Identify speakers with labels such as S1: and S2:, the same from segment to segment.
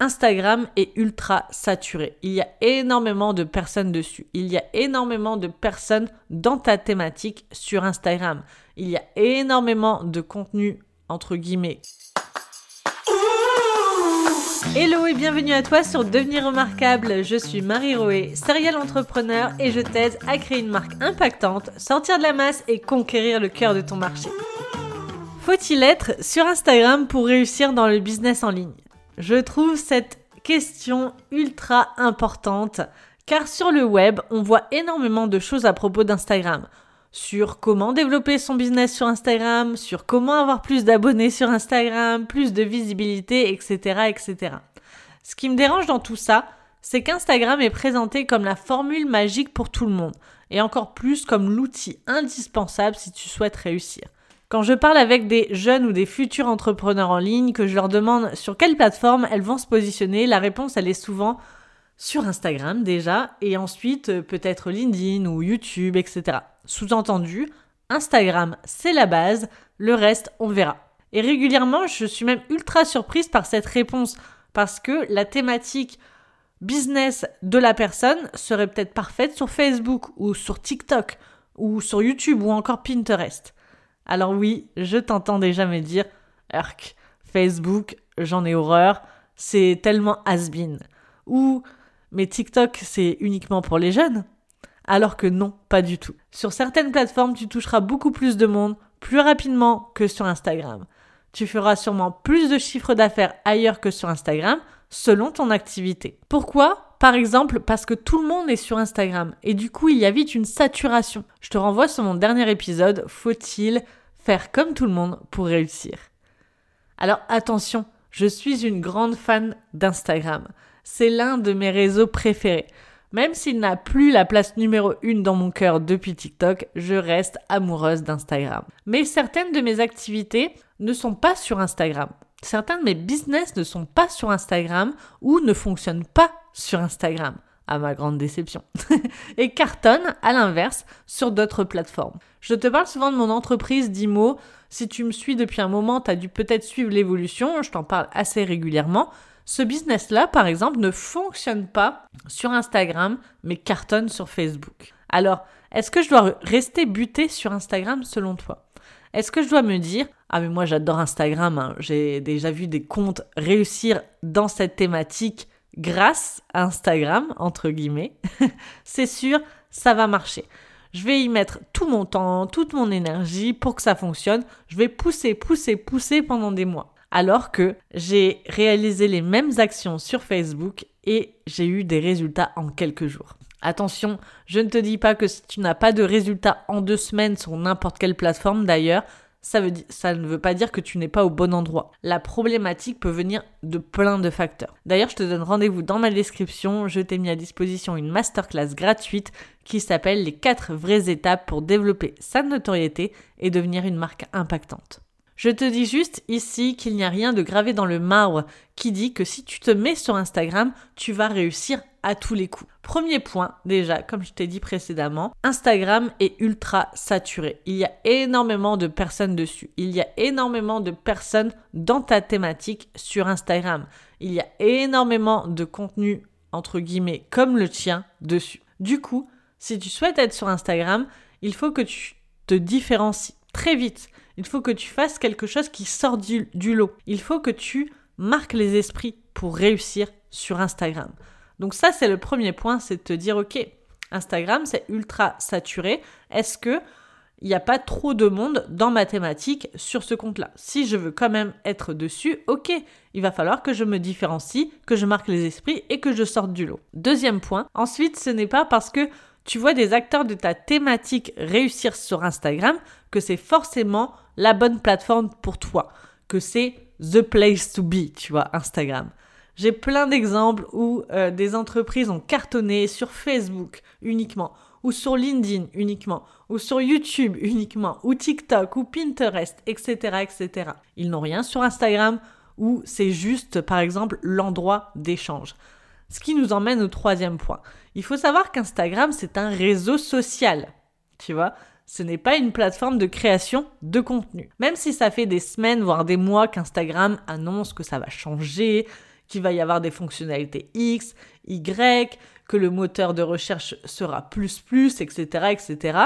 S1: Instagram est ultra saturé. Il y a énormément de personnes dessus. Il y a énormément de personnes dans ta thématique sur Instagram. Il y a énormément de contenu entre guillemets. Hello et bienvenue à toi sur Devenir remarquable. Je suis Marie Roé, serial entrepreneur et je t'aide à créer une marque impactante, sortir de la masse et conquérir le cœur de ton marché. Faut-il être sur Instagram pour réussir dans le business en ligne? Je trouve cette question ultra importante car sur le web, on voit énormément de choses à propos d'Instagram. Sur comment développer son business sur Instagram, sur comment avoir plus d'abonnés sur Instagram, plus de visibilité, etc., etc. Ce qui me dérange dans tout ça, c'est qu'Instagram est présenté comme la formule magique pour tout le monde, et encore plus comme l'outil indispensable si tu souhaites réussir. Quand je parle avec des jeunes ou des futurs entrepreneurs en ligne, que je leur demande sur quelle plateforme elles vont se positionner, la réponse elle est souvent sur Instagram déjà, et ensuite euh, peut-être LinkedIn ou YouTube, etc. Sous-entendu, Instagram c'est la base, le reste on verra. Et régulièrement, je suis même ultra surprise par cette réponse, parce que la thématique business de la personne serait peut-être parfaite sur Facebook ou sur TikTok ou sur YouTube ou encore Pinterest. Alors oui, je t'entends déjà me dire, Urk, Facebook, j'en ai horreur, c'est tellement has-been. Ou, mais TikTok, c'est uniquement pour les jeunes? Alors que non, pas du tout. Sur certaines plateformes, tu toucheras beaucoup plus de monde plus rapidement que sur Instagram. Tu feras sûrement plus de chiffres d'affaires ailleurs que sur Instagram, selon ton activité. Pourquoi? Par exemple, parce que tout le monde est sur Instagram et du coup, il y a vite une saturation. Je te renvoie sur mon dernier épisode, faut-il comme tout le monde pour réussir. Alors attention, je suis une grande fan d'Instagram. C'est l'un de mes réseaux préférés. Même s'il n'a plus la place numéro une dans mon cœur depuis TikTok, je reste amoureuse d'Instagram. Mais certaines de mes activités ne sont pas sur Instagram. Certains de mes business ne sont pas sur Instagram ou ne fonctionnent pas sur Instagram à ma grande déception, et cartonne, à l'inverse, sur d'autres plateformes. Je te parle souvent de mon entreprise d'IMO. Si tu me suis depuis un moment, tu as dû peut-être suivre l'évolution, je t'en parle assez régulièrement. Ce business-là, par exemple, ne fonctionne pas sur Instagram, mais cartonne sur Facebook. Alors, est-ce que je dois rester buté sur Instagram selon toi? Est-ce que je dois me dire, ah mais moi j'adore Instagram, hein. j'ai déjà vu des comptes réussir dans cette thématique grâce à Instagram, entre guillemets, c'est sûr, ça va marcher. Je vais y mettre tout mon temps, toute mon énergie pour que ça fonctionne. Je vais pousser, pousser, pousser pendant des mois. Alors que j'ai réalisé les mêmes actions sur Facebook et j'ai eu des résultats en quelques jours. Attention, je ne te dis pas que si tu n'as pas de résultats en deux semaines sur n'importe quelle plateforme d'ailleurs, ça, ne veut pas dire que tu n'es pas au bon endroit. La problématique peut venir de plein de facteurs. D'ailleurs, je te donne rendez-vous dans ma description. Je t'ai mis à disposition une masterclass gratuite qui s'appelle Les 4 vraies étapes pour développer sa notoriété et devenir une marque impactante. Je te dis juste ici qu'il n'y a rien de gravé dans le marbre qui dit que si tu te mets sur Instagram, tu vas réussir à tous les coups. Premier point, déjà, comme je t'ai dit précédemment, Instagram est ultra saturé. Il y a énormément de personnes dessus. Il y a énormément de personnes dans ta thématique sur Instagram. Il y a énormément de contenu, entre guillemets, comme le tien dessus. Du coup, si tu souhaites être sur Instagram, il faut que tu te différencies très vite. Il faut que tu fasses quelque chose qui sort du, lot. Il faut que tu marques les esprits pour réussir sur Instagram. Donc ça, c'est le premier point, c'est de te dire, OK, Instagram, c'est ultra saturé. Est-ce que il n'y a pas trop de monde dans ma thématique sur ce compte-là? Si je veux quand même être dessus, ok, il va falloir que je me différencie, que je marque les esprits et que je sorte du lot. Deuxième point, ensuite, ce n'est pas parce que tu vois des acteurs de ta thématique réussir sur Instagram que c'est forcément la bonne plateforme pour toi, que c'est the place to be, tu vois, Instagram. J'ai plein d'exemples où euh, des entreprises ont cartonné sur Facebook uniquement, ou sur LinkedIn uniquement, ou sur YouTube uniquement, ou TikTok, ou Pinterest, etc., etc. Ils n'ont rien sur Instagram, où c'est juste, par exemple, l'endroit d'échange. Ce qui nous emmène au troisième point. Il faut savoir qu'Instagram, c'est un réseau social. Tu vois ce n'est pas une plateforme de création de contenu. Même si ça fait des semaines, voire des mois qu'Instagram annonce que ça va changer, qu'il va y avoir des fonctionnalités X, Y, que le moteur de recherche sera plus plus, etc., etc.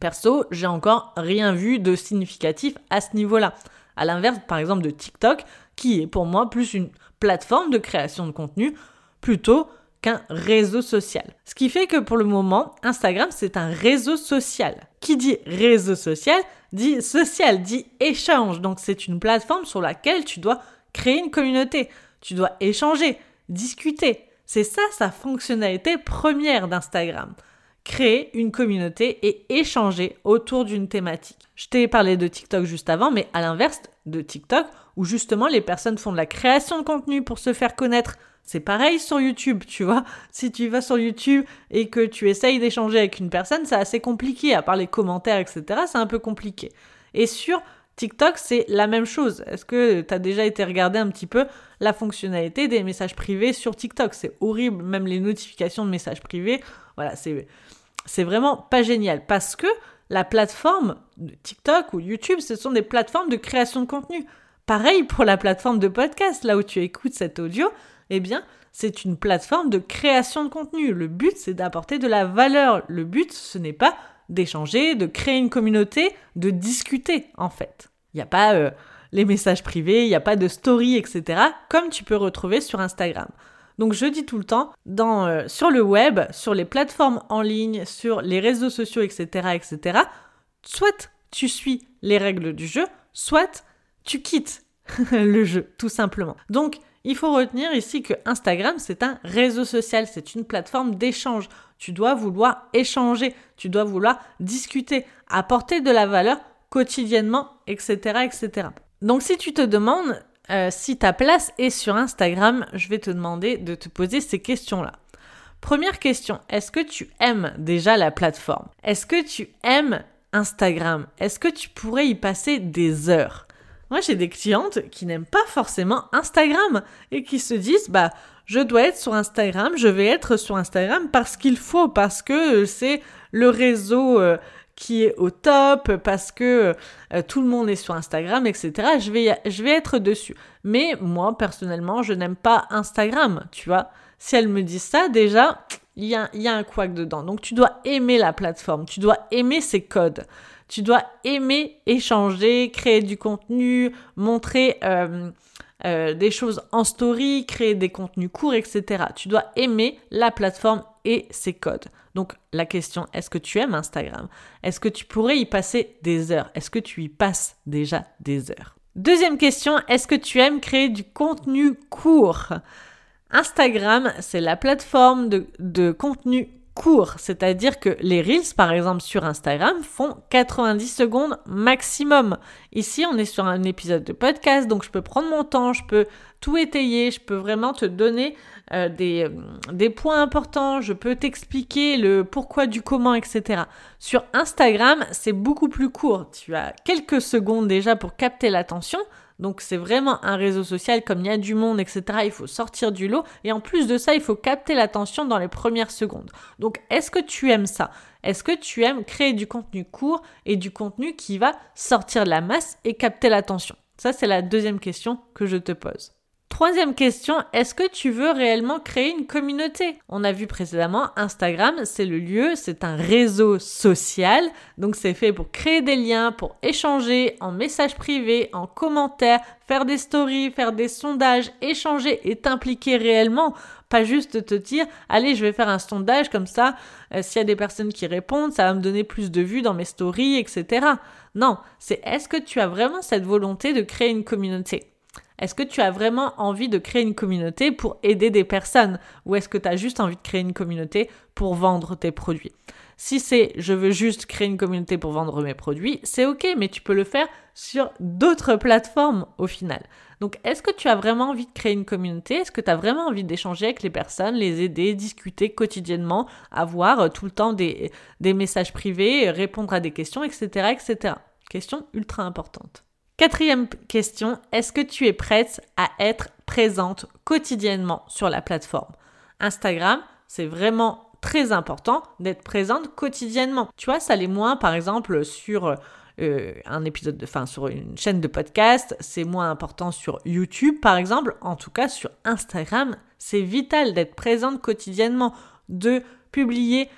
S1: Perso, j'ai encore rien vu de significatif à ce niveau-là. À l'inverse, par exemple, de TikTok, qui est pour moi plus une plateforme de création de contenu plutôt qu'un réseau social. Ce qui fait que pour le moment, Instagram, c'est un réseau social. Qui dit réseau social dit social, dit échange. Donc c'est une plateforme sur laquelle tu dois créer une communauté. Tu dois échanger, discuter. C'est ça sa fonctionnalité première d'Instagram. Créer une communauté et échanger autour d'une thématique. Je t'ai parlé de TikTok juste avant, mais à l'inverse de TikTok, où justement les personnes font de la création de contenu pour se faire connaître, c'est pareil sur YouTube, tu vois. Si tu vas sur YouTube et que tu essayes d'échanger avec une personne, c'est assez compliqué, à part les commentaires, etc. C'est un peu compliqué. Et sur TikTok, c'est la même chose. Est-ce que tu as déjà été regarder un petit peu la fonctionnalité des messages privés sur TikTok? C'est horrible, même les notifications de messages privés. Voilà, c'est, vraiment pas génial parce que la plateforme de TikTok ou YouTube, ce sont des plateformes de création de contenu. Pareil pour la plateforme de podcast, là où tu écoutes cet audio, eh bien, c'est une plateforme de création de contenu. Le but, c'est d'apporter de la valeur. Le but, ce n'est pas d'échanger, de créer une communauté, de discuter, en fait. Il n'y a pas euh, les messages privés, il n'y a pas de story, etc., comme tu peux retrouver sur Instagram. Donc je dis tout le temps, dans, euh, sur le web, sur les plateformes en ligne, sur les réseaux sociaux, etc., etc., soit tu suis les règles du jeu, soit tu quittes le jeu, tout simplement. Donc il faut retenir ici que Instagram, c'est un réseau social, c'est une plateforme d'échange. Tu dois vouloir échanger, tu dois vouloir discuter, apporter de la valeur quotidiennement, etc. etc. Donc si tu te demandes euh, si ta place est sur Instagram, je vais te demander de te poser ces questions-là. Première question, est-ce que tu aimes déjà la plateforme? Est-ce que tu aimes Instagram? Est-ce que tu pourrais y passer des heures? Moi, j'ai des clientes qui n'aiment pas forcément Instagram et qui se disent, bah, je dois être sur Instagram, je vais être sur Instagram parce qu'il faut, parce que c'est le réseau euh, qui est au top, parce que euh, tout le monde est sur Instagram, etc. Je vais, je vais être dessus. Mais moi, personnellement, je n'aime pas Instagram, tu vois. Si elle me dit ça, déjà, il y a, y a un couac dedans. Donc, tu dois aimer la plateforme, tu dois aimer ses codes. Tu dois aimer échanger, créer du contenu, montrer euh, euh, des choses en story, créer des contenus courts, etc. Tu dois aimer la plateforme et ses codes. Donc la question, est-ce que tu aimes Instagram? Est-ce que tu pourrais y passer des heures? Est-ce que tu y passes déjà des heures? Deuxième question, est-ce que tu aimes créer du contenu court? Instagram, c'est la plateforme de, de contenu c'est-à-dire que les reels par exemple sur Instagram font 90 secondes maximum. Ici, on est sur un épisode de podcast, donc je peux prendre mon temps, je peux tout étayer, je peux vraiment te donner euh, des, euh, des points importants, je peux t'expliquer le pourquoi du comment, etc. Sur Instagram, c'est beaucoup plus court. Tu as quelques secondes déjà pour capter l'attention. Donc c'est vraiment un réseau social, comme il y a du monde, etc. Il faut sortir du lot. Et en plus de ça, il faut capter l'attention dans les premières secondes. Donc est-ce que tu aimes ça? Est-ce que tu aimes créer du contenu court et du contenu qui va sortir de la masse et capter l'attention? Ça, c'est la deuxième question que je te pose. Troisième question, est-ce que tu veux réellement créer une communauté? On a vu précédemment, Instagram, c'est le lieu, c'est un réseau social, donc c'est fait pour créer des liens, pour échanger en messages privés, en commentaires, faire des stories, faire des sondages, échanger et t'impliquer réellement, pas juste te dire, allez, je vais faire un sondage comme ça, euh, s'il y a des personnes qui répondent, ça va me donner plus de vues dans mes stories, etc. Non, c'est est-ce que tu as vraiment cette volonté de créer une communauté? Est-ce que tu as vraiment envie de créer une communauté pour aider des personnes ou est-ce que tu as juste envie de créer une communauté pour vendre tes produits? Si c'est je veux juste créer une communauté pour vendre mes produits, c'est ok, mais tu peux le faire sur d'autres plateformes au final. Donc est-ce que tu as vraiment envie de créer une communauté? Est-ce que tu as vraiment envie d'échanger avec les personnes, les aider, discuter quotidiennement, avoir tout le temps des, des messages privés, répondre à des questions, etc. etc. Question ultra importante. Quatrième question, est-ce que tu es prête à être présente quotidiennement sur la plateforme? Instagram, c'est vraiment très important d'être présente quotidiennement. Tu vois, ça l'est moins par exemple sur euh, un épisode de sur une chaîne de podcast, c'est moins important sur YouTube par exemple. En tout cas, sur Instagram, c'est vital d'être présente quotidiennement, de publier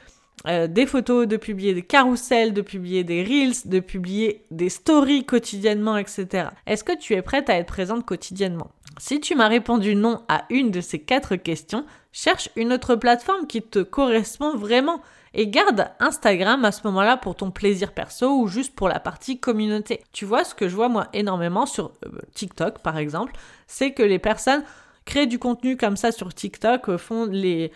S1: euh, des photos, de publier des carousels, de publier des reels, de publier des stories quotidiennement, etc. Est-ce que tu es prête à être présente quotidiennement? Si tu m'as répondu non à une de ces quatre questions, cherche une autre plateforme qui te correspond vraiment et garde Instagram à ce moment-là pour ton plaisir perso ou juste pour la partie communauté. Tu vois, ce que je vois moi énormément sur euh, TikTok par exemple, c'est que les personnes créent du contenu comme ça sur TikTok, euh, font, des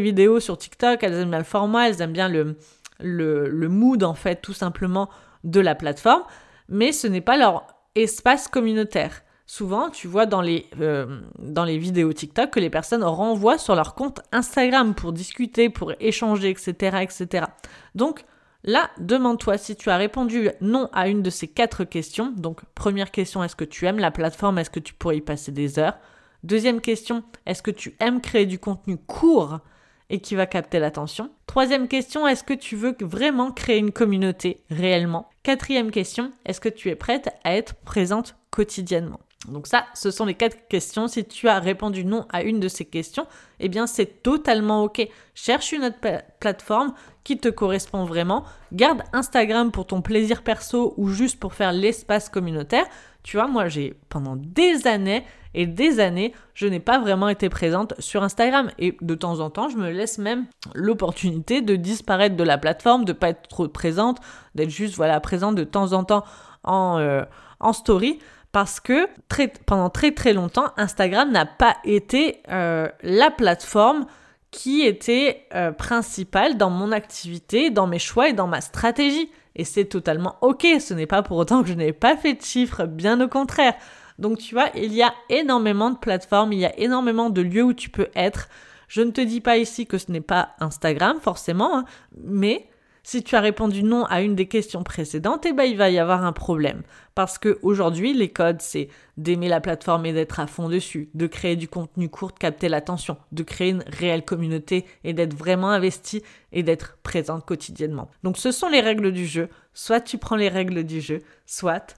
S1: vidéos sur TikTok, elles aiment bien le format, elles aiment bien le mood en fait tout simplement de la plateforme, mais ce n'est pas leur espace communautaire. Souvent, tu vois dans les, euh, dans les vidéos TikTok que les personnes renvoient sur leur compte Instagram pour discuter, pour échanger, etc. etc. Donc là, demande-toi si tu as répondu non à une de ces quatre questions. Donc première question, est-ce que tu aimes la plateforme? Est-ce que tu pourrais y passer des heures? Deuxième question, est-ce que tu aimes créer du contenu court et qui va capter l'attention? Troisième question, est-ce que tu veux vraiment créer une communauté réellement? Quatrième question, est-ce que tu es prête à être présente quotidiennement? Donc ça, ce sont les quatre questions. Si tu as répondu non à une de ces questions, eh bien c'est totalement ok. Cherche une autre plateforme qui te correspond vraiment. Garde Instagram pour ton plaisir perso ou juste pour faire l'espace communautaire. Tu vois, moi j'ai pendant des années et des années, je n'ai pas vraiment été présente sur Instagram et de temps en temps, je me laisse même l'opportunité de disparaître de la plateforme, de pas être trop présente, d'être juste voilà présente de temps en temps en euh, en story parce que pendant très très longtemps, Instagram n'a pas été euh, la plateforme qui était euh, principale dans mon activité, dans mes choix et dans ma stratégie. Et c'est totalement ok, ce n'est pas pour autant que je n'ai pas fait de chiffres, bien au contraire. Donc tu vois, il y a énormément de plateformes, il y a énormément de lieux où tu peux être. Je ne te dis pas ici que ce n'est pas Instagram forcément, hein, mais si tu as répondu non à une des questions précédentes, eh ben, il va y avoir un problème. Parce que aujourd'hui, les codes, c'est d'aimer la plateforme et d'être à fond dessus, de créer du contenu court, de capter l'attention, de créer une réelle communauté et d'être vraiment investi et d'être présente quotidiennement. Donc ce sont les règles du jeu. Soit tu prends les règles du jeu, soit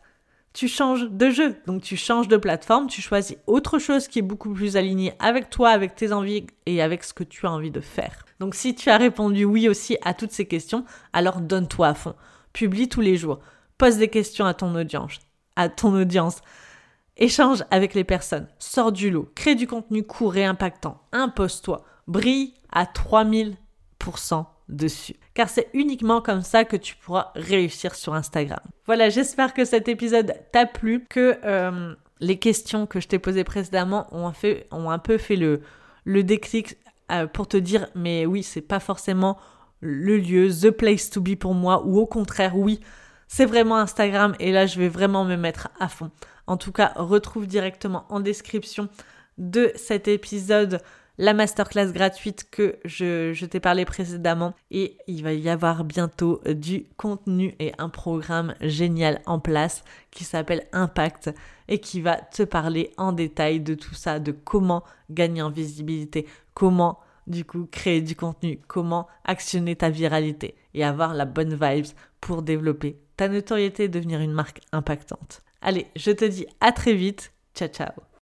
S1: tu changes de jeu. Donc tu changes de plateforme, tu choisis autre chose qui est beaucoup plus aligné avec toi, avec tes envies et avec ce que tu as envie de faire. Donc si tu as répondu oui aussi à toutes ces questions, alors donne-toi à fond. Publie tous les jours. Pose des questions à ton audience. À ton audience. Échange avec les personnes. Sors du lot. Crée du contenu court et impactant. Impose-toi. Brille à 3000% dessus. Car c'est uniquement comme ça que tu pourras réussir sur Instagram. Voilà, j'espère que cet épisode t'a plu, que euh, les questions que je t'ai posées précédemment ont, un peu fait le, le déclic euh, pour te dire, mais oui, c'est pas forcément le lieu, the place to be pour moi, ou au contraire, oui, c'est vraiment Instagram et là, je vais vraiment me mettre à fond. En tout cas, retrouve directement en description de cet épisode la masterclass gratuite que je, t'ai parlé précédemment et il va y avoir bientôt du contenu et un programme génial en place qui s'appelle Impact et qui va te parler en détail de tout ça, de comment gagner en visibilité, comment du coup créer du contenu, comment actionner ta viralité et avoir la bonne vibes pour développer ta notoriété et devenir une marque impactante. Allez, je te dis à très vite. Ciao ciao